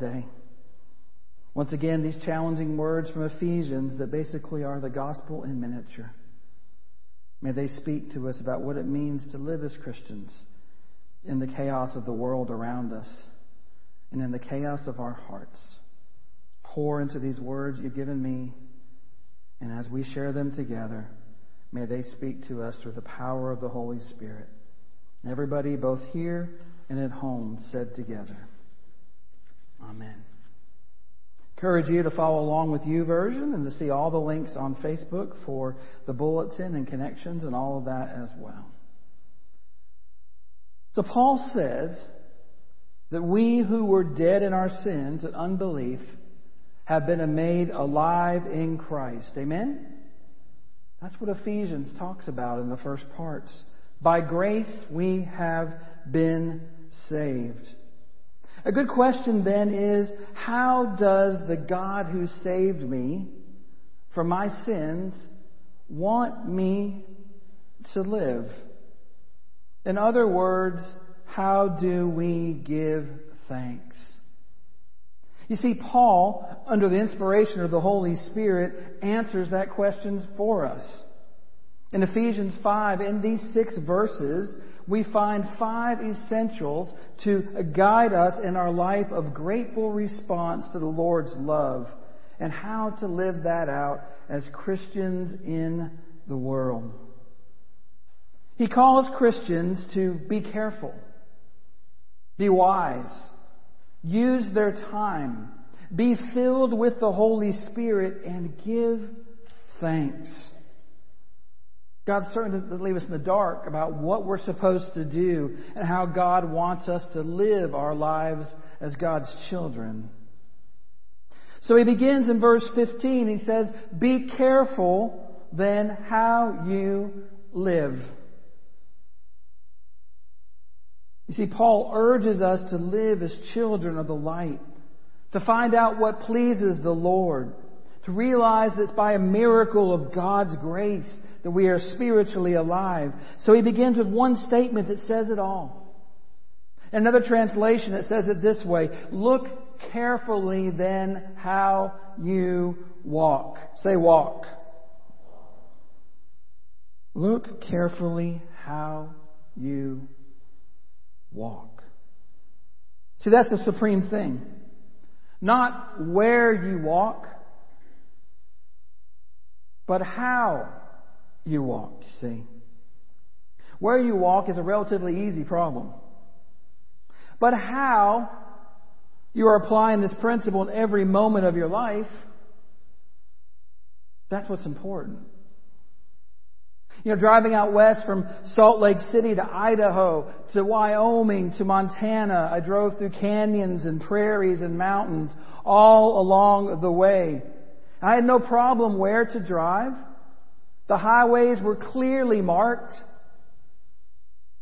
today. Once again, these challenging words from Ephesians that basically are the gospel in miniature. May they speak to us about what it means to live as Christians in the chaos of the world around us and in the chaos of our hearts. Pour into these words you've given me, and as we share them together, may they speak to us through the power of the Holy Spirit. Everybody, both here and at home, said together, Amen. Encourage you to follow along with YouVersion and to see all the links on Facebook for the bulletin and connections and all of that as well. So Paul says that we who were dead in our sins and unbelief have been made alive in Christ. Amen? That's what Ephesians talks about in the first parts. By grace we have been saved. A good question then is, how does the God who saved me from my sins want me to live? In other words, how do we give thanks? You see, Paul, under the inspiration of the Holy Spirit, answers that question for us. In Ephesians 5, in these six verses, we find five essentials to guide us in our life of grateful response to the Lord's love and how to live that out as Christians in the world. He calls Christians to be careful, be wise, use their time, be filled with the Holy Spirit, and give thanks. God's starting to leave us in the dark about what we're supposed to do and how God wants us to live our lives as God's children. So he begins in verse 15. He says, Be careful then how you live. You see, Paul urges us to live as children of the light, to find out what pleases the Lord, to realize that by a miracle of God's grace that we are spiritually alive. So he begins with one statement that says it all. Another translation that says it this way Look carefully then how you walk. Say walk. Look carefully how you walk. See, that's the supreme thing. Not where you walk, but how you walk, you see. Where you walk is a relatively easy problem. But how you are applying this principle in every moment of your life, that's what's important. You know, driving out west from Salt Lake City to Idaho to Wyoming to Montana, I drove through canyons and prairies and mountains all along the way. I had no problem where to drive. The highways were clearly marked.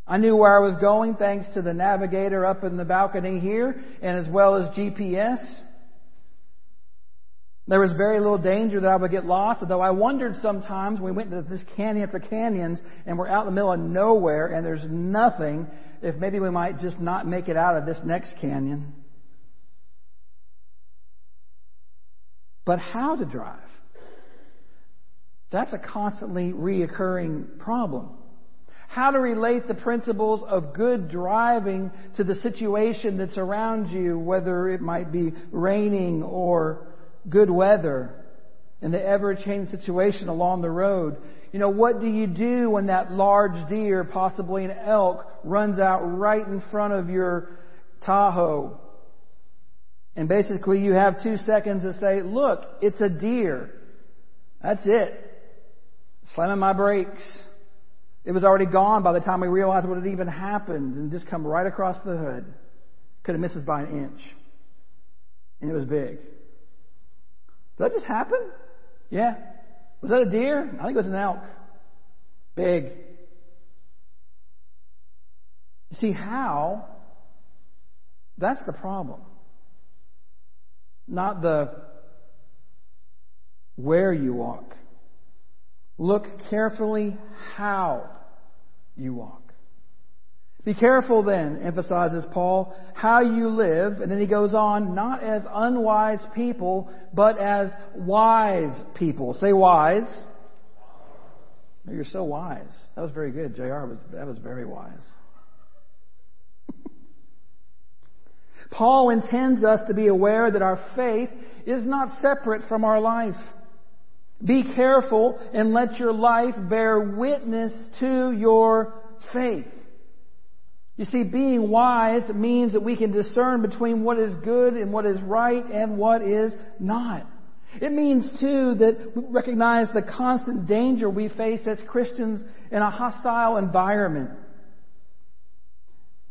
I knew where I was going thanks to the navigator up in the balcony here and as well as GPS. There was very little danger that I would get lost, although I wondered sometimes when we went to this canyon after canyons and we're out in the middle of nowhere and there's nothing, if maybe we might just not make it out of this next canyon. But how to drive? That's a constantly reoccurring problem. How to relate the principles of good driving to the situation that's around you, whether it might be raining or good weather and the ever changing situation along the road. You know, what do you do when that large deer, possibly an elk, runs out right in front of your Tahoe? And basically you have two seconds to say, look, it's a deer. That's it. Slamming my brakes. It was already gone by the time we realized what had even happened and just come right across the hood. Could have missed us by an inch. And it was big. Did that just happen? Yeah. Was that a deer? I think it was an elk. Big. You see how? That's the problem. Not the where you walk. Look carefully how you walk. Be careful then, emphasizes Paul, how you live, and then he goes on, not as unwise people, but as wise people. Say wise. You're so wise. That was very good, JR. Was, that was very wise. Paul intends us to be aware that our faith is not separate from our life. Be careful and let your life bear witness to your faith. You see, being wise means that we can discern between what is good and what is right and what is not. It means, too, that we recognize the constant danger we face as Christians in a hostile environment.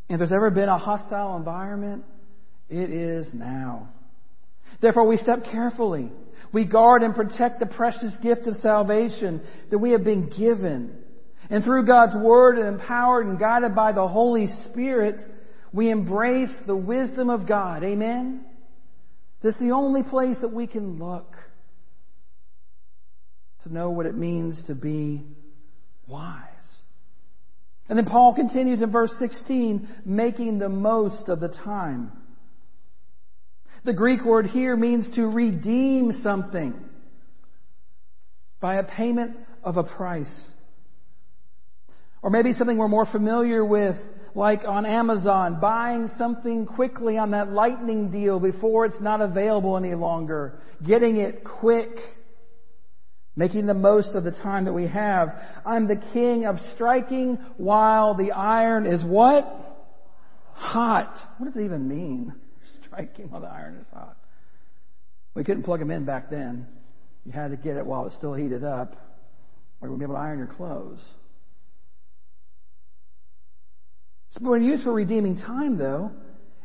If there's ever been a hostile environment, it is now. Therefore, we step carefully. We guard and protect the precious gift of salvation that we have been given. And through God's Word and empowered and guided by the Holy Spirit, we embrace the wisdom of God. Amen? That's the only place that we can look to know what it means to be wise. And then Paul continues in verse 16, making the most of the time. The Greek word here means to redeem something by a payment of a price. Or maybe something we're more familiar with, like on Amazon, buying something quickly on that lightning deal before it's not available any longer. Getting it quick. Making the most of the time that we have. I'm the king of striking while the iron is what? Hot. What does it even mean? Striking while the iron is hot. We couldn't plug them in back then. You had to get it while it's still heated up, or you wouldn't be able to iron your clothes. So when used for redeeming time, though,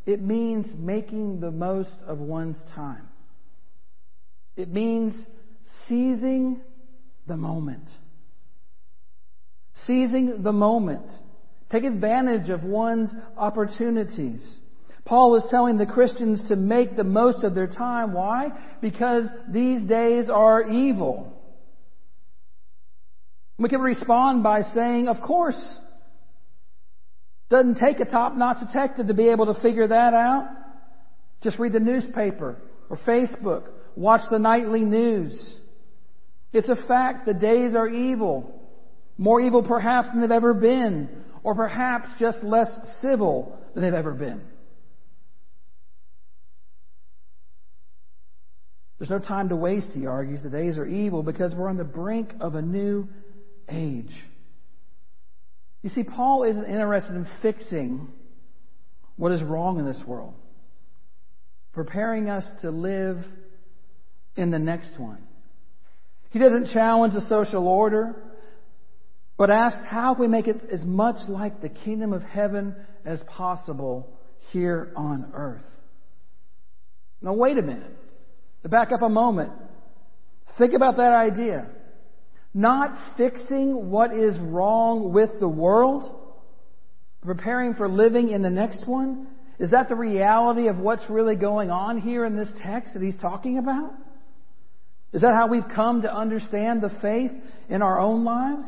it means making the most of one's time. It means seizing the moment. Seizing the moment. Take advantage of one's opportunities. Paul is telling the Christians to make the most of their time. Why? Because these days are evil. We can respond by saying, of course. Doesn't take a top-notch detective to be able to figure that out. Just read the newspaper or Facebook. Watch the nightly news. It's a fact the days are evil. More evil perhaps than they've ever been. Or perhaps just less civil than they've ever been. There's no time to waste, he argues. The days are evil because we're on the brink of a new age. You see, Paul isn't interested in fixing what is wrong in this world, preparing us to live in the next one. He doesn't challenge the social order, but asks how we make it as much like the kingdom of heaven as possible here on earth. Now, wait a minute. To back up a moment, think about that idea. Not fixing what is wrong with the world, preparing for living in the next one. Is that the reality of what's really going on here in this text that he's talking about? Is that how we've come to understand the faith in our own lives?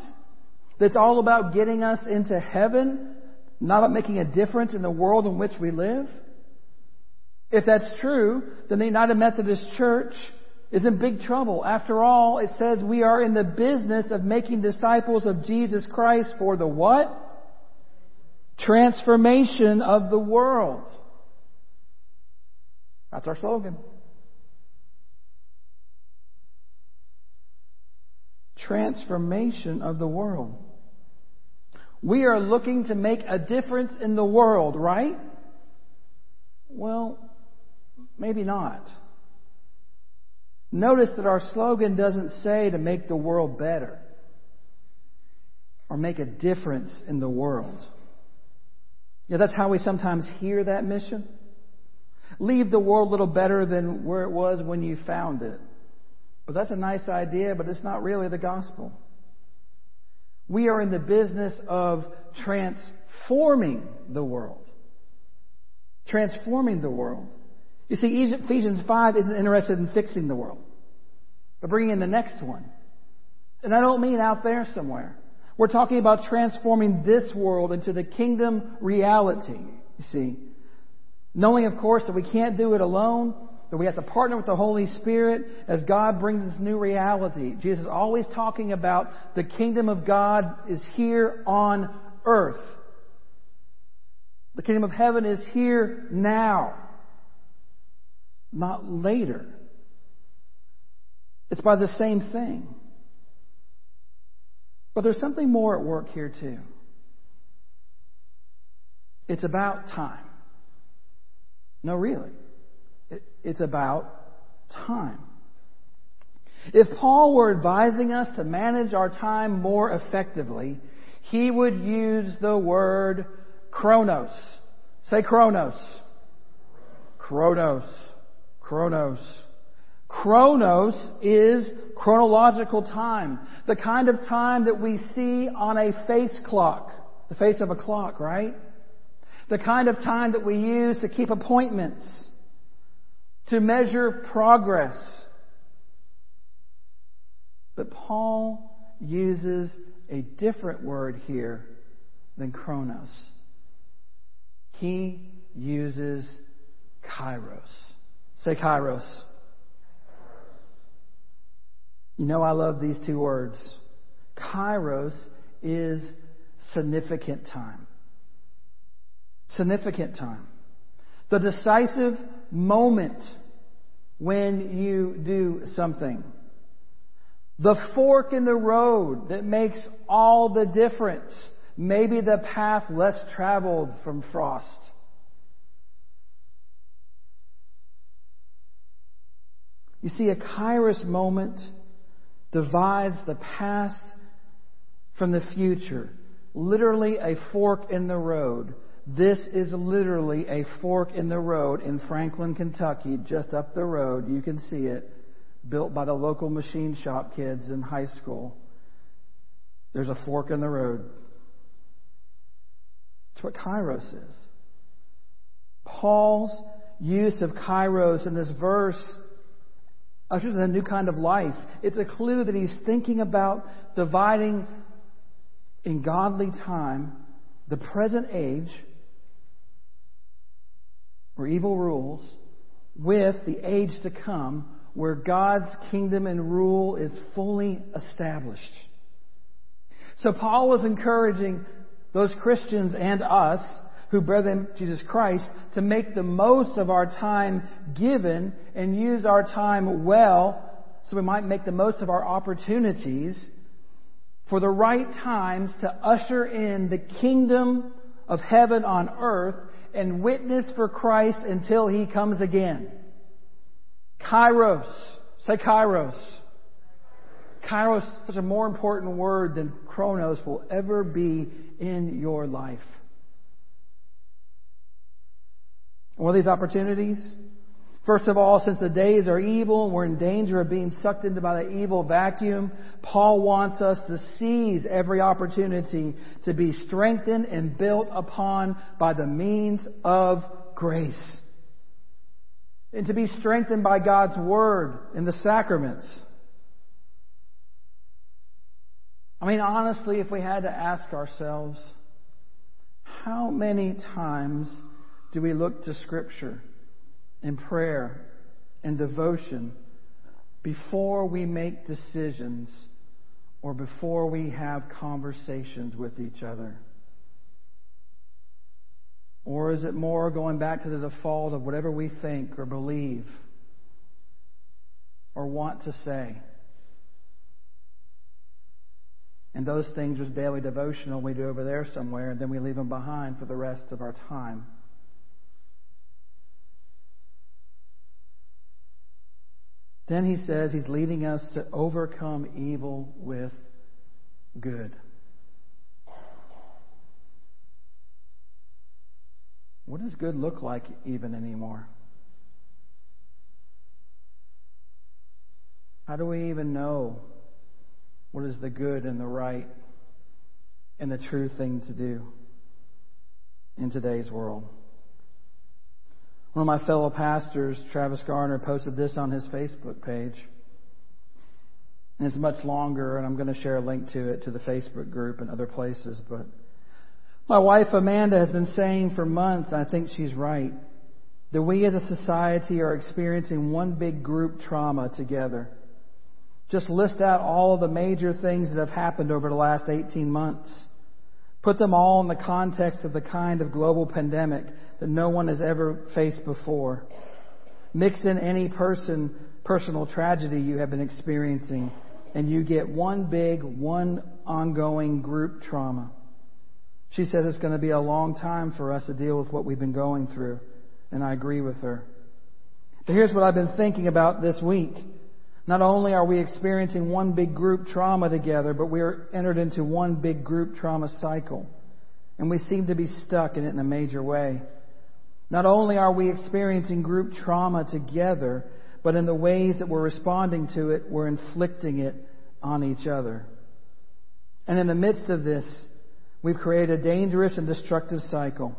That's all about getting us into heaven, not about making a difference in the world in which we live? If that's true, then the United Methodist Church is in big trouble. After all, it says we are in the business of making disciples of Jesus Christ for the what? Transformation of the world. That's our slogan. Transformation of the world. We are looking to make a difference in the world, right? Well, Maybe not. Notice that our slogan doesn't say to make the world better or make a difference in the world. Yeah, that's how we sometimes hear that mission. Leave the world a little better than where it was when you found it. But that's a nice idea, but it's not really the gospel. We are in the business of transforming the world. Transforming the world. You see, Ephesians 5 isn't interested in fixing the world, but bringing in the next one. And I don't mean out there somewhere. We're talking about transforming this world into the kingdom reality, you see. Knowing, of course, that we can't do it alone, that we have to partner with the Holy Spirit as God brings this new reality. Jesus is always talking about the kingdom of God is here on earth. The kingdom of heaven is here now, not later. It's by the same thing. But there's something more at work here, too. It's about time. No, really. It's about time. If Paul were advising us to manage our time more effectively, he would use the word chronos. Say chronos. Chronos. Chronos. Chronos is chronological time. The kind of time that we see on a face clock. The face of a clock, right? The kind of time that we use to keep appointments. To measure progress. But Paul uses a different word here than chronos. He uses kairos. Say kairos. You know, I love these two words. Kairos is significant time. Significant time. The decisive moment when you do something. The fork in the road that makes all the difference. Maybe the path less traveled from frost. You see, a kairos moment divides the past from the future. Literally a fork in the road. This is literally a fork in the road in Franklin, Kentucky, just up the road. You can see it, built by the local machine shop kids in high school. There's a fork in the road. That's what kairos is. Paul's use of kairos in this verse ushers in a new kind of life. It's a clue that he's thinking about dividing in godly time the present age where evil rules with the age to come where God's kingdom and rule is fully established. So Paul was encouraging those Christians and us who them Jesus Christ to make the most of our time given and use our time well so we might make the most of our opportunities for the right times to usher in the kingdom of heaven on earth and witness for Christ until he comes again. Kairos. Say kairos. Kairos, is such a more important word than chronos will ever be in your life. What are these opportunities? First of all, since the days are evil and we're in danger of being sucked into by the evil vacuum, Paul wants us to seize every opportunity to be strengthened and built upon by the means of grace. And to be strengthened by God's Word and the sacraments. I mean, honestly, if we had to ask ourselves, how many times do we look to Scripture and prayer and devotion before we make decisions or before we have conversations with each other? Or is it more going back to the default of whatever we think or believe or want to say? And those things are daily devotional we do over there somewhere, and then we leave them behind for the rest of our time. Then he says he's leading us to overcome evil with good. What does good look like even anymore? How do we even know what is the good and the right and the true thing to do in today's world? One of my fellow pastors, Travis Garner, posted this on his Facebook page. And it's much longer, and I'm going to share a link to it to the Facebook group and other places. But my wife Amanda has been saying for months, I think she's right, that we as a society are experiencing one big group trauma together. Just list out all of the major things that have happened over the last 18 months. Put them all in the context of the kind of global pandemic that no one has ever faced before. Mix in any person, personal tragedy you have been experiencing, and you get one big, one ongoing group trauma. She says it's going to be a long time for us to deal with what we've been going through, and I agree with her. But here's what I've been thinking about this week. Not only are we experiencing one big group trauma together, but we are entered into one big group trauma cycle. And we seem to be stuck in it in a major way. Not only are we experiencing group trauma together, but in the ways that we're responding to it, we're inflicting it on each other. And in the midst of this, we've created a dangerous and destructive cycle.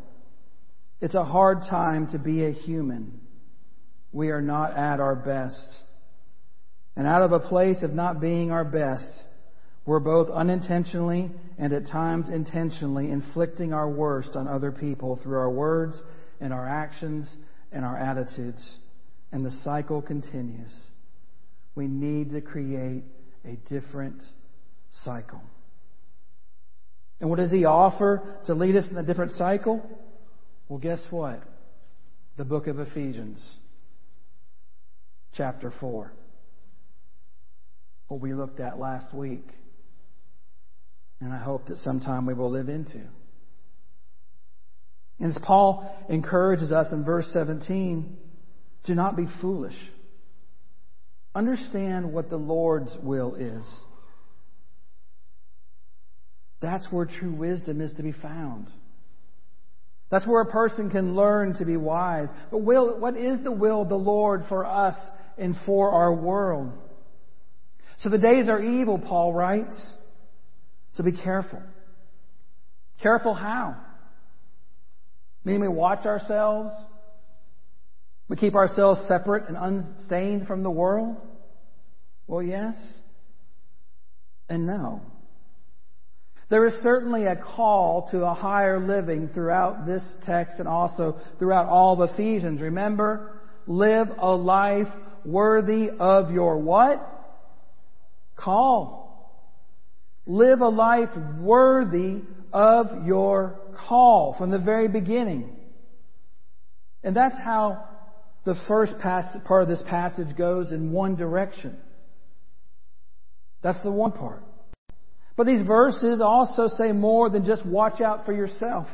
It's a hard time to be a human. We are not at our best. And out of a place of not being our best, we're both unintentionally and at times intentionally inflicting our worst on other people through our words and our actions and our attitudes. And the cycle continues. We need to create a different cycle. And what does he offer to lead us in a different cycle? Well, guess what? The book of Ephesians, chapter 4 what we looked at last week. And I hope that sometime we will live into. And as Paul encourages us in verse 17, do not be foolish. Understand what the Lord's will is. That's where true wisdom is to be found. That's where a person can learn to be wise. But will, what is the will of the Lord for us and for our world? So the days are evil, Paul writes. So be careful. Careful how? Meaning we watch ourselves? We keep ourselves separate and unstained from the world? Well, yes and no. There is certainly a call to a higher living throughout this text and also throughout all of Ephesians. Remember, live a life worthy of your what? call. Live a life worthy of your call from the very beginning. And that's how the first part of this passage goes in one direction. That's the one part. But these verses also say more than just watch out for yourself.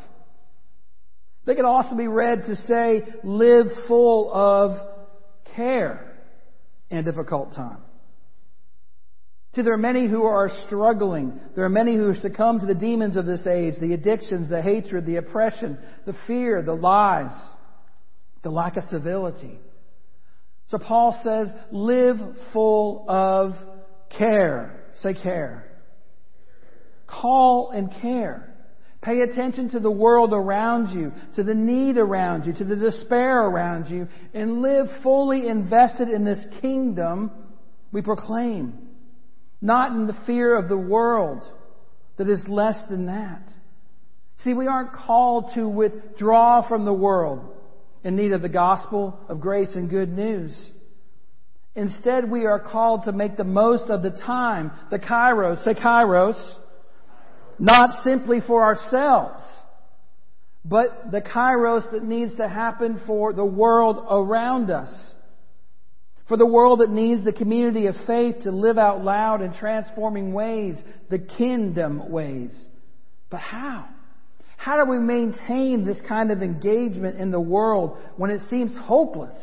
They can also be read to say live full of care in a difficult time. See, there are many who are struggling. There are many who succumb to the demons of this age, the addictions, the hatred, the oppression, the fear, the lies, the lack of civility. So Paul says, live full of care. Say care. Call and care. Pay attention to the world around you, to the need around you, to the despair around you, and live fully invested in this kingdom we proclaim not in the fear of the world that is less than that. See, we aren't called to withdraw from the world in need of the gospel of grace and good news. Instead, we are called to make the most of the time, the kairos, say kairos, not simply for ourselves, but the kairos that needs to happen for the world around us. For the world that needs the community of faith to live out loud in transforming ways, the kingdom ways. But how? How do we maintain this kind of engagement in the world when it seems hopeless,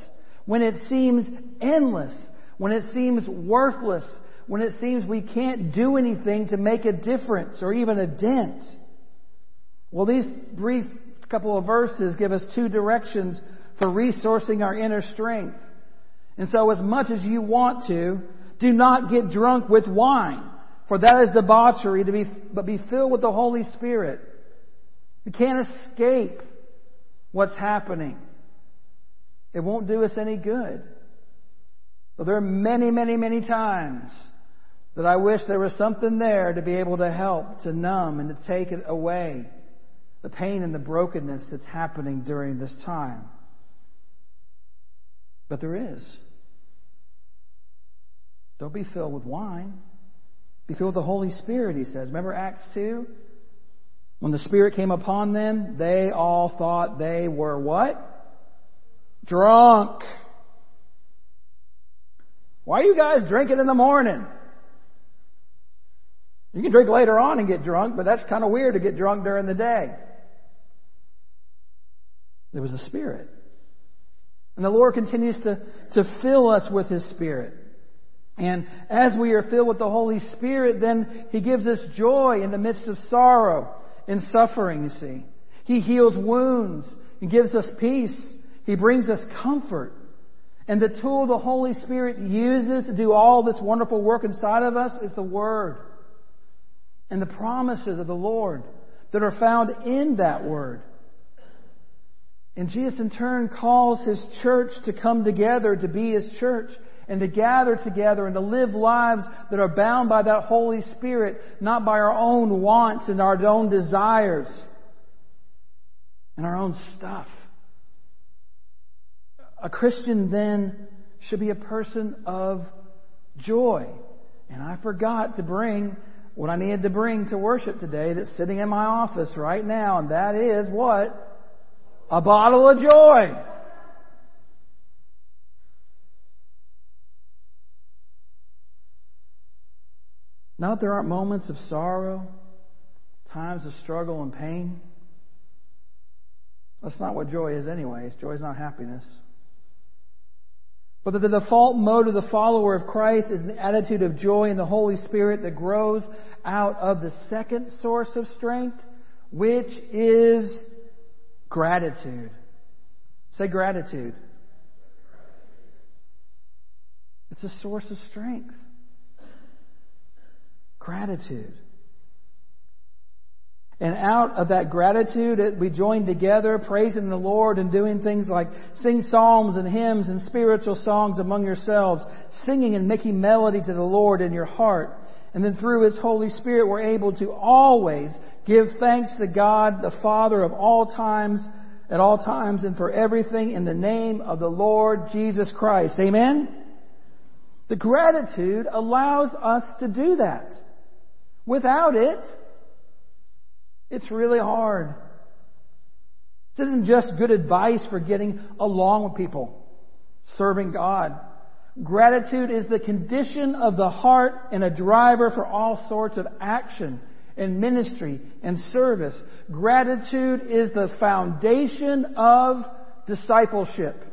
when it seems endless, when it seems worthless, when it seems we can't do anything to make a difference or even a dent? Well, these brief couple of verses give us two directions for resourcing our inner strength. And so as much as you want to, do not get drunk with wine, for that is debauchery, to be, but be filled with the Holy Spirit. You can't escape what's happening. It won't do us any good. But there are many, many, many times that I wish there was something there to be able to help, to numb, and to take it away. The pain and the brokenness that's happening during this time. But there is. Don't be filled with wine. Be filled with the Holy Spirit, he says. Remember Acts 2? When the Spirit came upon them, they all thought they were what? Drunk. Why are you guys drinking in the morning? You can drink later on and get drunk, but that's kind of weird to get drunk during the day. There was a Spirit. And the Lord continues to, to fill us with His Spirit. And as we are filled with the Holy Spirit, then He gives us joy in the midst of sorrow and suffering, you see. He heals wounds and gives us peace. He brings us comfort. And the tool the Holy Spirit uses to do all this wonderful work inside of us is the Word and the promises of the Lord that are found in that Word. And Jesus in turn calls His church to come together to be His church and to gather together and to live lives that are bound by that Holy Spirit, not by our own wants and our own desires and our own stuff. A Christian then should be a person of joy. And I forgot to bring what I needed to bring to worship today that's sitting in my office right now, and that is what? A bottle of joy. Not there aren't moments of sorrow, times of struggle and pain. That's not what joy is, anyways. Joy is not happiness. But that the default mode of the follower of Christ is an attitude of joy in the Holy Spirit that grows out of the second source of strength, which is gratitude. Say gratitude. It's a source of strength. Gratitude. And out of that gratitude, we join together, praising the Lord and doing things like sing psalms and hymns and spiritual songs among yourselves, singing and making melody to the Lord in your heart. And then through His Holy Spirit, we're able to always give thanks to God, the Father of all times, at all times, and for everything in the name of the Lord Jesus Christ. Amen? The gratitude allows us to do that. Without it, it's really hard. This isn't just good advice for getting along with people, serving God. Gratitude is the condition of the heart and a driver for all sorts of action and ministry and service. Gratitude is the foundation of discipleship.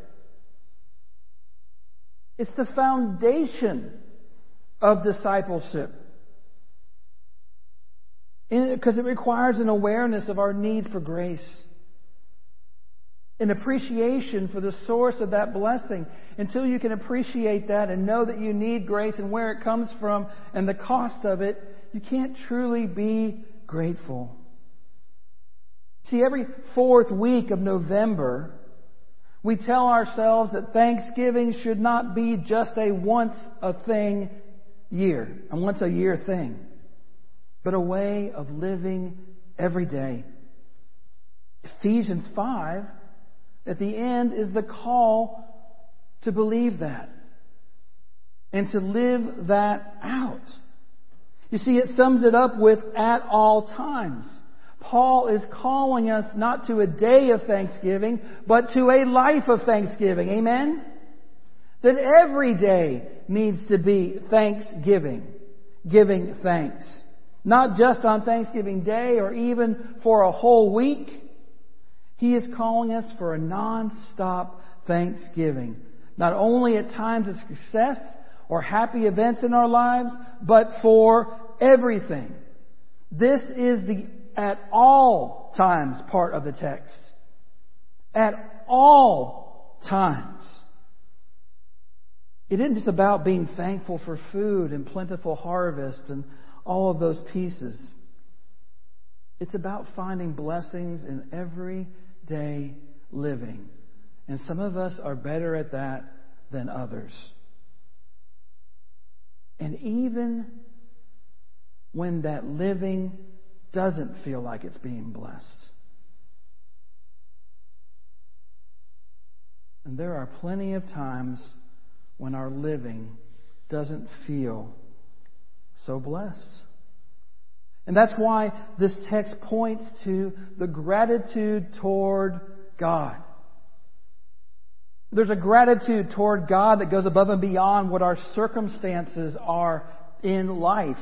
It's the foundation of discipleship because it requires an awareness of our need for grace, an appreciation for the source of that blessing. Until you can appreciate that and know that you need grace and where it comes from and the cost of it, you can't truly be grateful. See, every fourth week of November, we tell ourselves that Thanksgiving should not be just a once a thing year, a once a year thing but a way of living every day. Ephesians 5, at the end, is the call to believe that and to live that out. You see, it sums it up with at all times. Paul is calling us not to a day of thanksgiving, but to a life of thanksgiving. Amen? That every day needs to be thanksgiving, giving thanks. Not just on Thanksgiving Day or even for a whole week. He is calling us for a non-stop Thanksgiving. Not only at times of success or happy events in our lives, but for everything. This is the at all times part of the text. At all times. It isn't just about being thankful for food and plentiful harvest and all of those pieces. It's about finding blessings in everyday living. And some of us are better at that than others. And even when that living doesn't feel like it's being blessed. And there are plenty of times when our living doesn't feel so blessed. And that's why this text points to the gratitude toward God. There's a gratitude toward God that goes above and beyond what our circumstances are in life.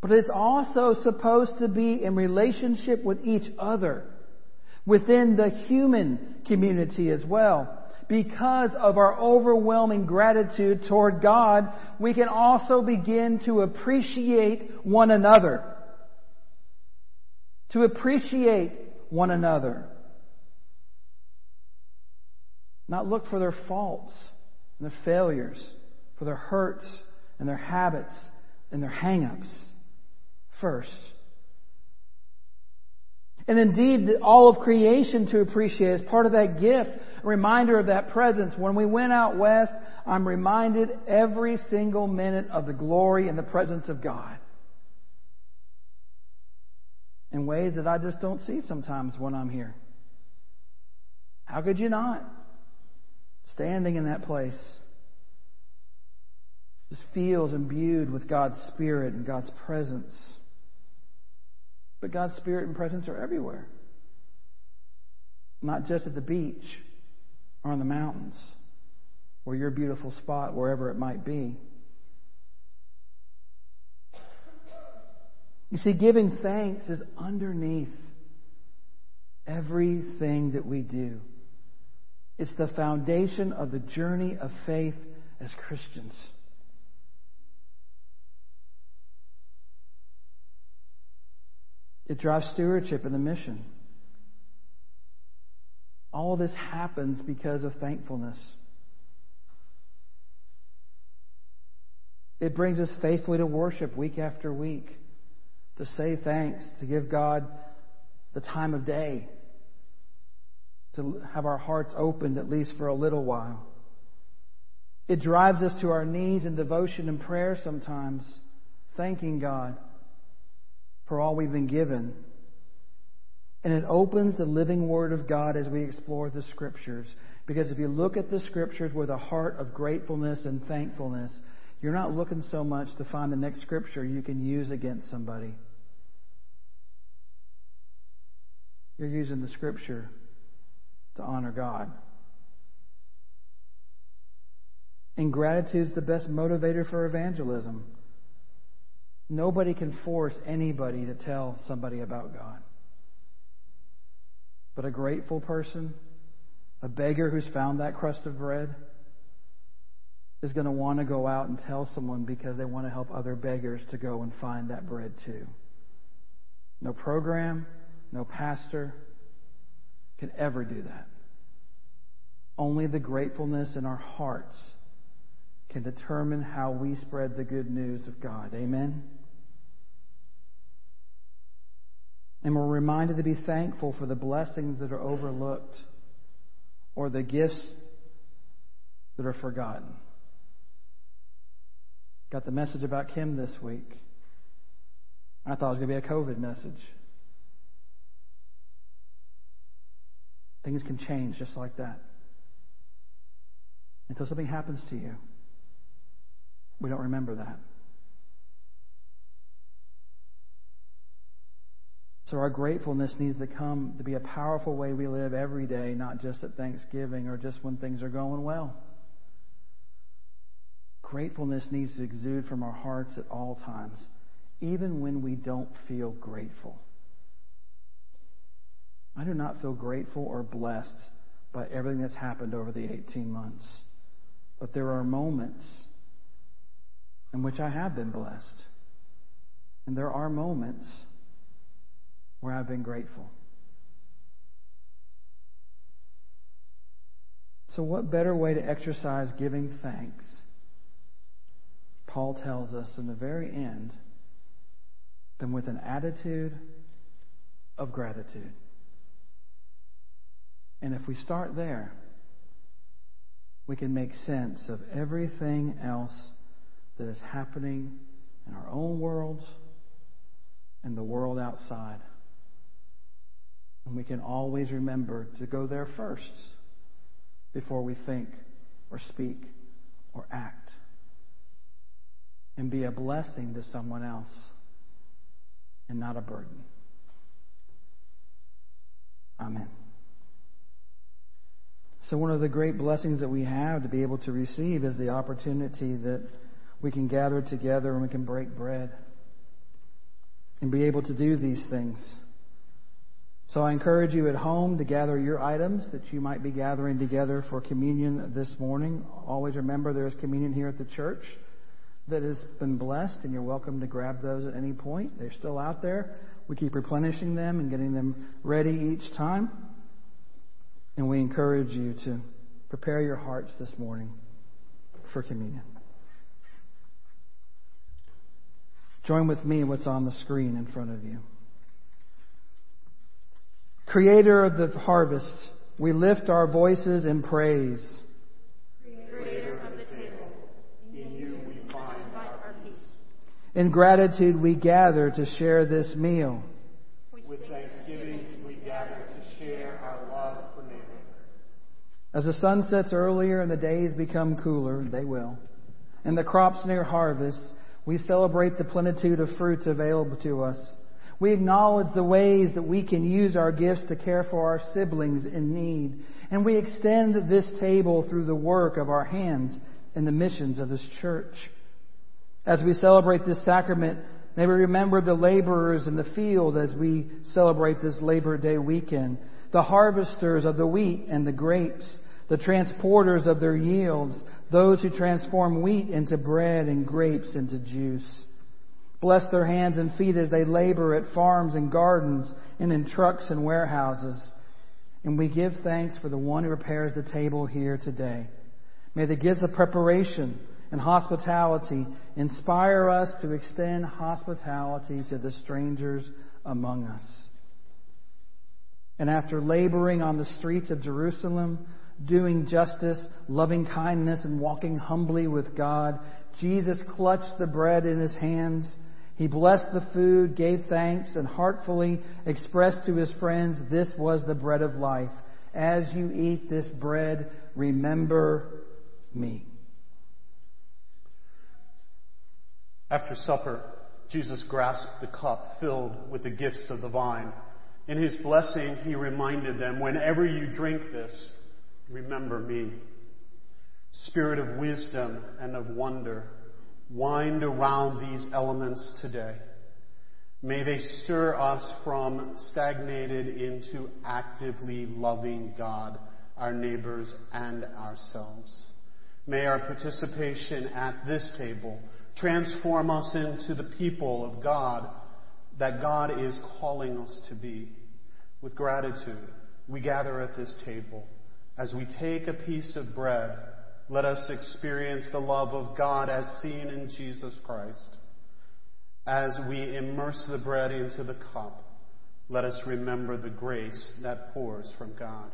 But it's also supposed to be in relationship with each other, within the human community as well. Because of our overwhelming gratitude toward God, we can also begin to appreciate one another. To appreciate one another. Not look for their faults and their failures, for their hurts and their habits and their hang-ups first. And indeed, all of creation to appreciate is part of that gift, a reminder of that presence. When we went out west, I'm reminded every single minute of the glory and the presence of God. In ways that I just don't see sometimes when I'm here. How could you not? standing in that place, just feels imbued with God's Spirit and God's presence. But God's Spirit and presence are everywhere, not just at the beach or on the mountains or your beautiful spot, wherever it might be. You see, giving thanks is underneath everything that we do. It's the foundation of the journey of faith as Christians. It drives stewardship in the mission. All this happens because of thankfulness. It brings us faithfully to worship week after week, to say thanks, to give God the time of day, to have our hearts opened at least for a little while. It drives us to our knees in devotion and prayer sometimes, thanking God for all we've been given. And it opens the living Word of God as we explore the Scriptures. Because if you look at the Scriptures with a heart of gratefulness and thankfulness, you're not looking so much to find the next Scripture you can use against somebody. You're using the Scripture to honor God. And gratitude is the best motivator for evangelism. Nobody can force anybody to tell somebody about God. But a grateful person, a beggar who's found that crust of bread, is going to want to go out and tell someone because they want to help other beggars to go and find that bread too. No program, no pastor, can ever do that. Only the gratefulness in our hearts can determine how we spread the good news of God. Amen? And we're reminded to be thankful for the blessings that are overlooked or the gifts that are forgotten. Got the message about Kim this week. I thought it was going to be a COVID message. Things can change just like that. Until something happens to you, we don't remember that. So our gratefulness needs to come to be a powerful way we live every day, not just at Thanksgiving or just when things are going well. Gratefulness needs to exude from our hearts at all times, even when we don't feel grateful. I do not feel grateful or blessed by everything that's happened over the 18 months. But there are moments in which I have been blessed. And there are moments where I've been grateful. So, what better way to exercise giving thanks? Paul tells us in the very end than with an attitude of gratitude. And if we start there, we can make sense of everything else that is happening in our own world and the world outside. And we can always remember to go there first before we think or speak or act. And be a blessing to someone else and not a burden. Amen. So, one of the great blessings that we have to be able to receive is the opportunity that we can gather together and we can break bread and be able to do these things. So, I encourage you at home to gather your items that you might be gathering together for communion this morning. Always remember there is communion here at the church that has been blessed, and you're welcome to grab those at any point. They're still out there. We keep replenishing them and getting them ready each time. And we encourage you to prepare your hearts this morning for communion. Join with me what's on the screen in front of you. Creator of the harvest, we lift our voices in praise. Creator of the table, in you we find our peace. In gratitude, we gather to share this meal. With thanksgiving, we gather to share our love for neighbor. As the sun sets earlier and the days become cooler, they will, and the crops near harvest, we celebrate the plenitude of fruits available to us. We acknowledge the ways that we can use our gifts to care for our siblings in need. And we extend this table through the work of our hands in the missions of this church. As we celebrate this sacrament, may we remember the laborers in the field as we celebrate this Labor Day weekend, the harvesters of the wheat and the grapes, the transporters of their yields, those who transform wheat into bread and grapes into juice. Bless their hands and feet as they labor at farms and gardens and in trucks and warehouses. And we give thanks for the one who prepares the table here today. May the gifts of preparation and hospitality inspire us to extend hospitality to the strangers among us. And after laboring on the streets of Jerusalem, doing justice, loving kindness, and walking humbly with God, Jesus clutched the bread in his hands. He blessed the food, gave thanks, and heartfully expressed to his friends, This was the bread of life. As you eat this bread, remember me. After supper, Jesus grasped the cup filled with the gifts of the vine. In his blessing, he reminded them, Whenever you drink this, remember me. Spirit of wisdom and of wonder, wind around these elements today. May they stir us from stagnated into actively loving God, our neighbors, and ourselves. May our participation at this table transform us into the people of God that God is calling us to be. With gratitude, we gather at this table. As we take a piece of bread, let us experience the love of God as seen in Jesus Christ. As we immerse the bread into the cup, let us remember the grace that pours from God.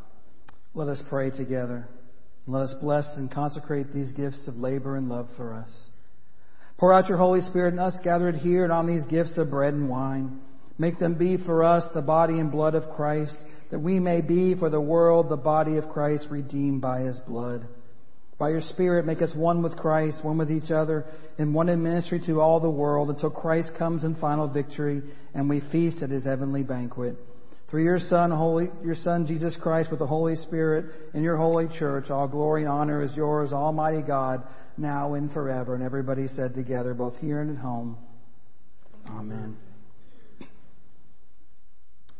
Let us pray together. Let us bless and consecrate these gifts of labor and love for us. Pour out your Holy Spirit in us gathered here and on these gifts of bread and wine. Make them be for us the body and blood of Christ, that we may be for the world the body of Christ redeemed by his blood. By your Spirit, make us one with Christ, one with each other, and one in ministry to all the world until Christ comes in final victory and we feast at his heavenly banquet. Through your Son, Holy, your Son Jesus Christ, with the Holy Spirit in your holy church, all glory and honor is yours, Almighty God, now and forever. And everybody said together, both here and at home, Amen.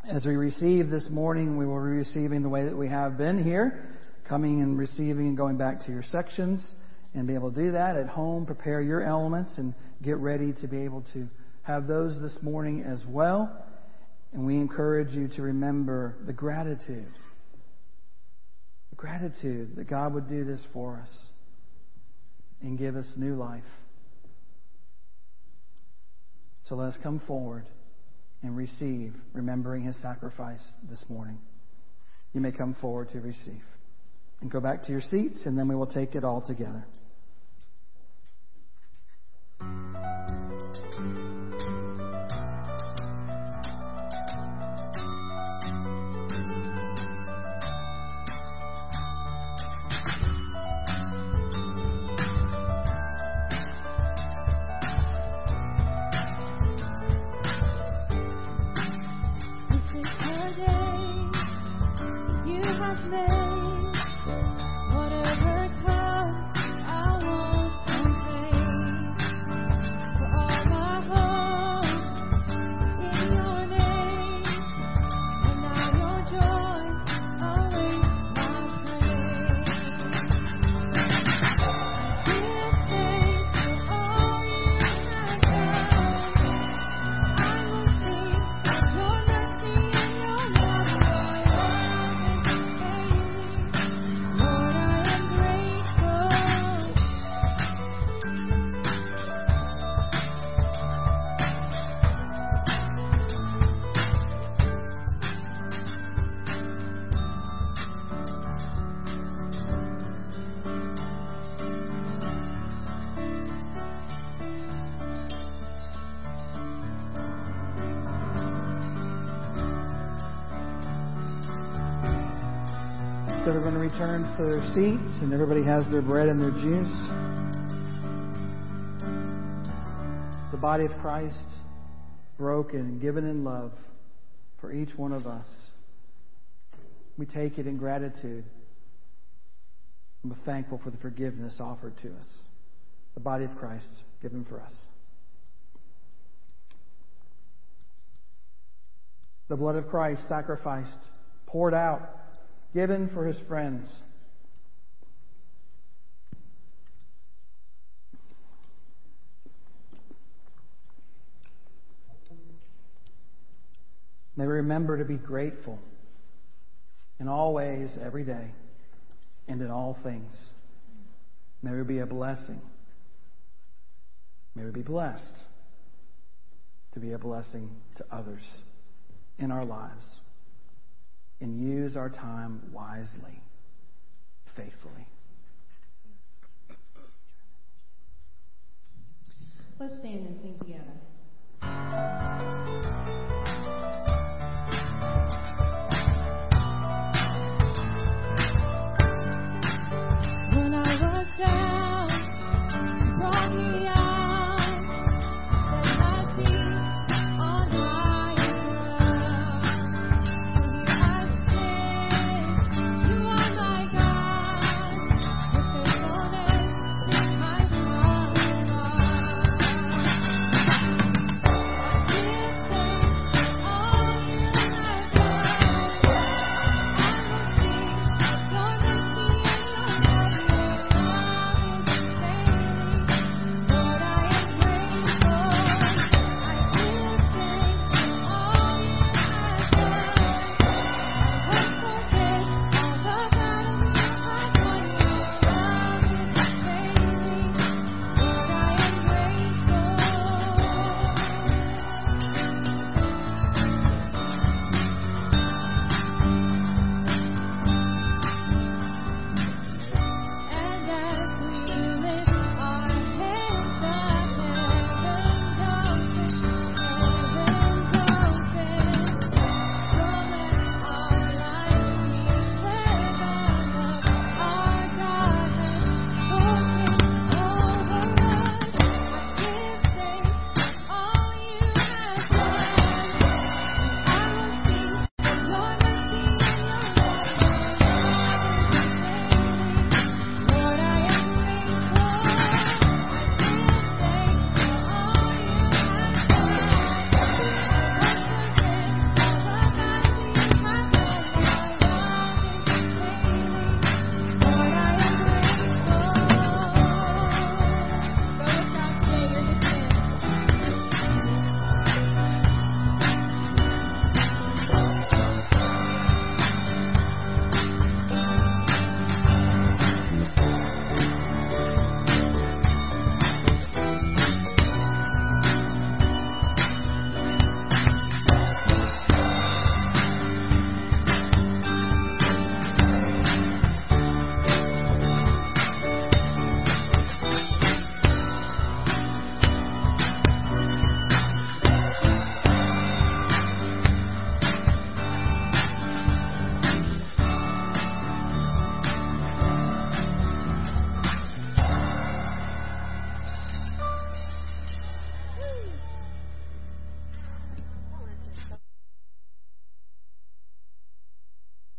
As we receive this morning, we will be receiving the way that we have been here, coming and receiving and going back to your sections, and be able to do that at home. Prepare your elements and get ready to be able to have those this morning as well. And we encourage you to remember the gratitude. The gratitude that God would do this for us and give us new life. So let us come forward and receive, remembering his sacrifice this morning. You may come forward to receive. And go back to your seats, and then we will take it all together. Return to their seats and everybody has their bread and their juice. The body of Christ broken and given in love for each one of us. We take it in gratitude. We're thankful for the forgiveness offered to us. The body of Christ given for us. The blood of Christ sacrificed, poured out, given for his friends. May we remember to be grateful in all ways, every day, and in all things. May we be a blessing. May we be blessed to be a blessing to others in our lives and use our time wisely, faithfully. Let's stand and sing together.